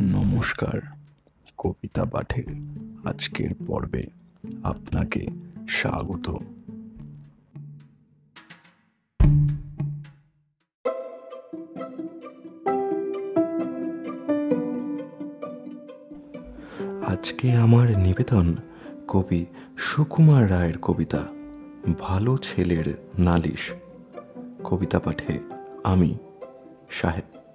নমস্কার, কবিতা পাঠের আজকের পর্বে আপনাকে স্বাগত। আজকে আমার নিবেদন কবি সুকুমার রায়ের কবিতা, ভালো ছেলের নালিশ কবিতা পাঠে আমি সাহেব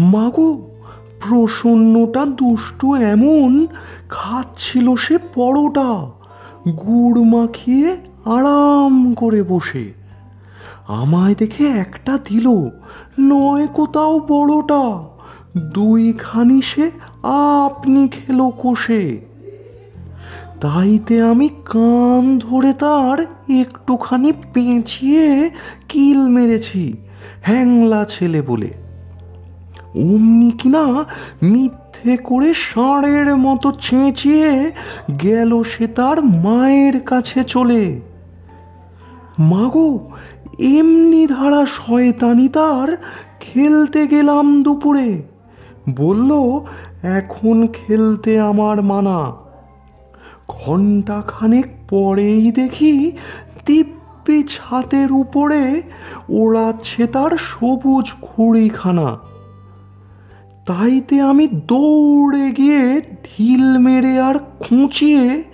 মাগো, প্রসন্নটা দুষ্টু এমন, খাচ্ছিল সে পরোটা, গুড় মাখিয়ে আরাম করে বসে। আমায় দেখে একটা দিল, নয় কোথাও বড়টা, দুইখানি সে আপনি খেলো কষে। তাইতে আমি কান ধরে তার একটুখানি পেঁচিয়ে কিল মেরেছি, হ্যাংলা ছেলে বলে। অমনি কিনা মিথ্যে করে ষাঁড়ের মতো চেঁচিয়ে গেল সে তার মায়ের কাছে চলে। মাগো, এমনি ধারা শয়তানি তার খেলতে গেলাম দুপুরে। বলল, এখন খেলতে আমার মানা। ঘণ্টা খানেক পরেই দেখি দিব্যি ছাতের উপরে ওড়াচ্ছে তার সবুজ ঘুড়িখানা তাইতে আমি দৌড়ে গিয়ে ঢিল মেরে আর খুঁচিয়ে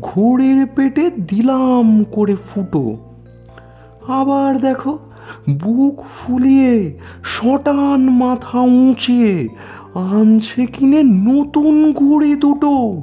ঘোড়ের পেটে দিলাম করে ফুটো। আবার দেখো বুক ফুলিয়ে, শটান মাথা উঁচিয়ে, আনছে কিনে নতুন ঘুড়ি দুটো।